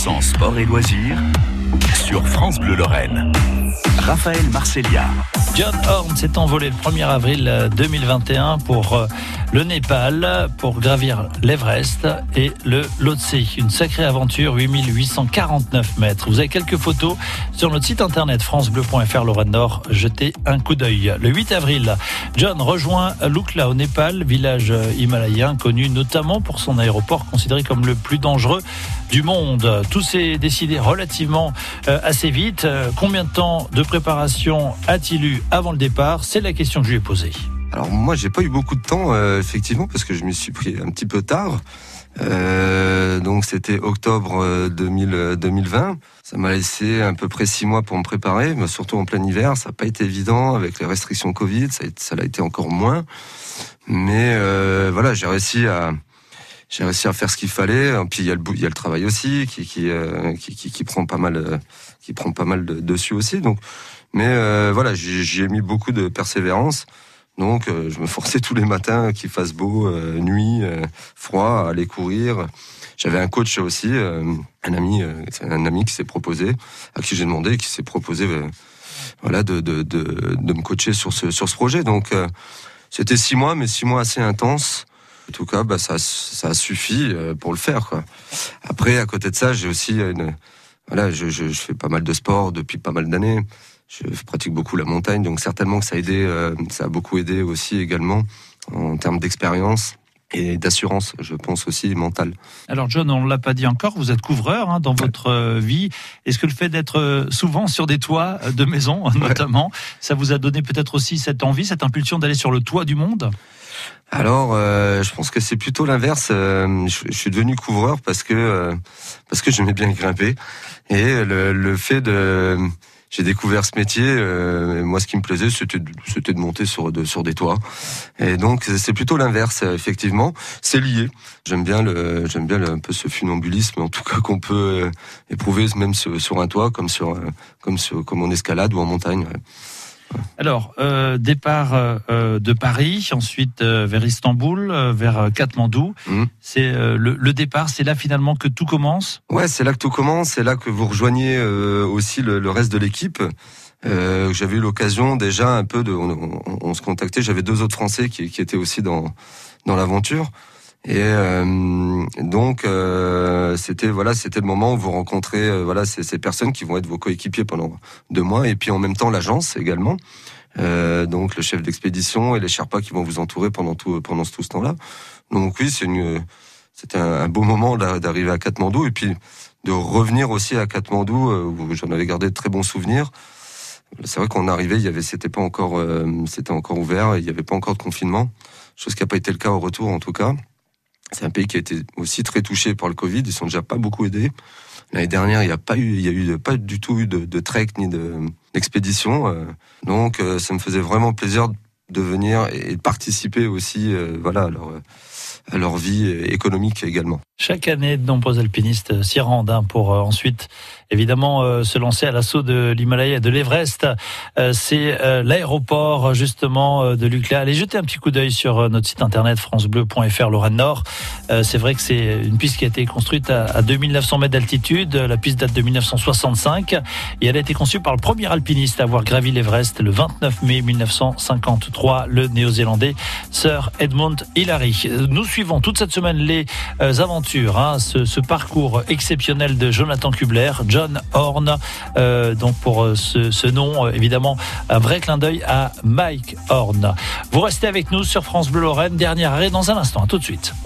100% sport et loisirs sur France Bleu Lorraine. Raphaël Marcellia. John Horn s'est envolé le 1er avril 2021 pour euh, le Népal, pour gravir l'Everest et le Lhotse. Une sacrée aventure, 8849 mètres. Vous avez quelques photos sur notre site internet francebleu.fr Lorraine Nord. Jetez un coup d'œil. Le 8 avril, John rejoint Lukla au Népal, village himalayen connu notamment pour son aéroport considéré comme le plus dangereux du monde. Tout s'est décidé relativement euh, assez vite. Euh, combien de temps de préparation a-t-il eu avant le départ C'est la question que je lui ai posée. Alors moi, j'ai pas eu beaucoup de temps, euh, effectivement, parce que je me suis pris un petit peu tard. Euh, donc c'était octobre 2000, 2020. Ça m'a laissé à peu près six mois pour me préparer, mais surtout en plein hiver. Ça n'a pas été évident avec les restrictions Covid. Ça, l'a été encore moins. Mais euh, voilà, j'ai réussi à j'ai réussi à faire ce qu'il fallait. Puis il y a le il y a le travail aussi qui qui, qui, qui, qui prend pas mal qui prend pas mal de, dessus aussi. Donc mais euh, voilà, j'ai mis beaucoup de persévérance. Donc, euh, je me forçais tous les matins qu'il fasse beau, euh, nuit, froid, à aller courir. J'avais un coach aussi, un ami, un ami qui s'est proposé, à qui j'ai demandé, qui s'est proposé, voilà, de, de, de, de, me coacher sur ce sur ce projet. Donc, c'était six mois, mais six mois assez intenses. En tout cas, bah, ça, ça a suffi pour le faire. Quoi. Après, à côté de ça, j'ai aussi une, voilà, je, je, je, fais pas mal de sport depuis pas mal d'années je pratique beaucoup la montagne, donc certainement que ça a aidé, euh, ça a beaucoup aidé aussi également en termes d'expérience et d'assurance, je pense aussi mentale. Alors John, on l'a pas dit encore, vous êtes couvreur hein, dans votre euh, vie. Est-ce que le fait d'être euh, souvent sur des toits de maisons, notamment, ça vous a donné peut-être aussi cette envie, cette impulsion d'aller sur le toit du monde? Alors, euh, je pense que c'est plutôt l'inverse. je, je, suis devenu couvreur parce que parce que j'aimais bien grimper et le, le fait de j'ai découvert ce métier. Euh, moi, ce qui me plaisait, c'était de monter sur sur des toits. Et donc, c'est plutôt l'inverse, effectivement. C'est lié. J'aime bien le j'aime bien un peu ce funambulisme, en tout cas qu'on peut euh, éprouver même sur, sur, un toit, comme sur euh, comme sur, comme en escalade ou en montagne. Alors, euh, départ euh, de Paris, ensuite euh, vers Istanbul, euh, vers Katmandou. Mmh. C'est le, le, départ, c'est là finalement que tout commence Ouais, c'est là que tout commence, c'est là que vous rejoignez aussi le, le, reste de l'équipe. j'avais eu l'occasion déjà un peu de... On, on, on se contactait, j'avais deux autres Français qui, qui étaient aussi dans, dans l'aventure. Et euh, donc euh, c'était voilà c'était le moment où vous rencontrez euh, voilà ces, ces, personnes qui vont être vos coéquipiers pendant deux mois. Et puis en même temps l'agence également. Euh, donc le chef d'expédition et les Sherpas qui vont vous entourer pendant tout pendant tout ce temps-là. Donc oui c'est une c'était un, beau moment d'arriver à Katmandou. Et puis de revenir aussi à Katmandou où j'en avais gardé de très bons souvenirs. C'est vrai qu'on arrivait il y avait c'était pas encore c'était encore ouvert. Il n'y avait pas encore de confinement. Chose qui n'a pas été le cas au retour en tout cas c'est un pays qui a été aussi très touché par le Covid. Ils sont déjà pas beaucoup aidés. L'année dernière, il n'y a pas eu, il y a eu pas du tout eu de, trek ni d'expédition. Euh. donc, euh, ça me faisait vraiment plaisir de venir et de participer aussi, euh, voilà, leur vie économique également. Chaque année, de nombreux alpinistes s'y rendent hein, pour euh, ensuite, évidemment, euh, se lancer à l'assaut de l'Himalaya et de l'Everest. Euh, c'est l'aéroport, justement, de l'UCLA. Allez jeter un petit coup d'œil sur notre site internet francebleu.fr Lorraine Nord. c'est vrai que c'est une piste qui a été construite à, à 2900 mètres d'altitude. La piste date de 1965 et elle a été conçue par le premier alpiniste à avoir gravi l'Everest le 29 mai 1953, le néo-zélandais Sir Edmund Hillary. Suivons toute cette semaine les aventures Hein, ce, parcours exceptionnel de Jonathan Kubler, John Horn. Euh, donc pour euh, ce, nom, euh, évidemment, un vrai clin d'œil à Mike Horn. Vous restez avec nous sur France Bleu Lorraine. Dernier arrêt dans un instant. À tout de suite.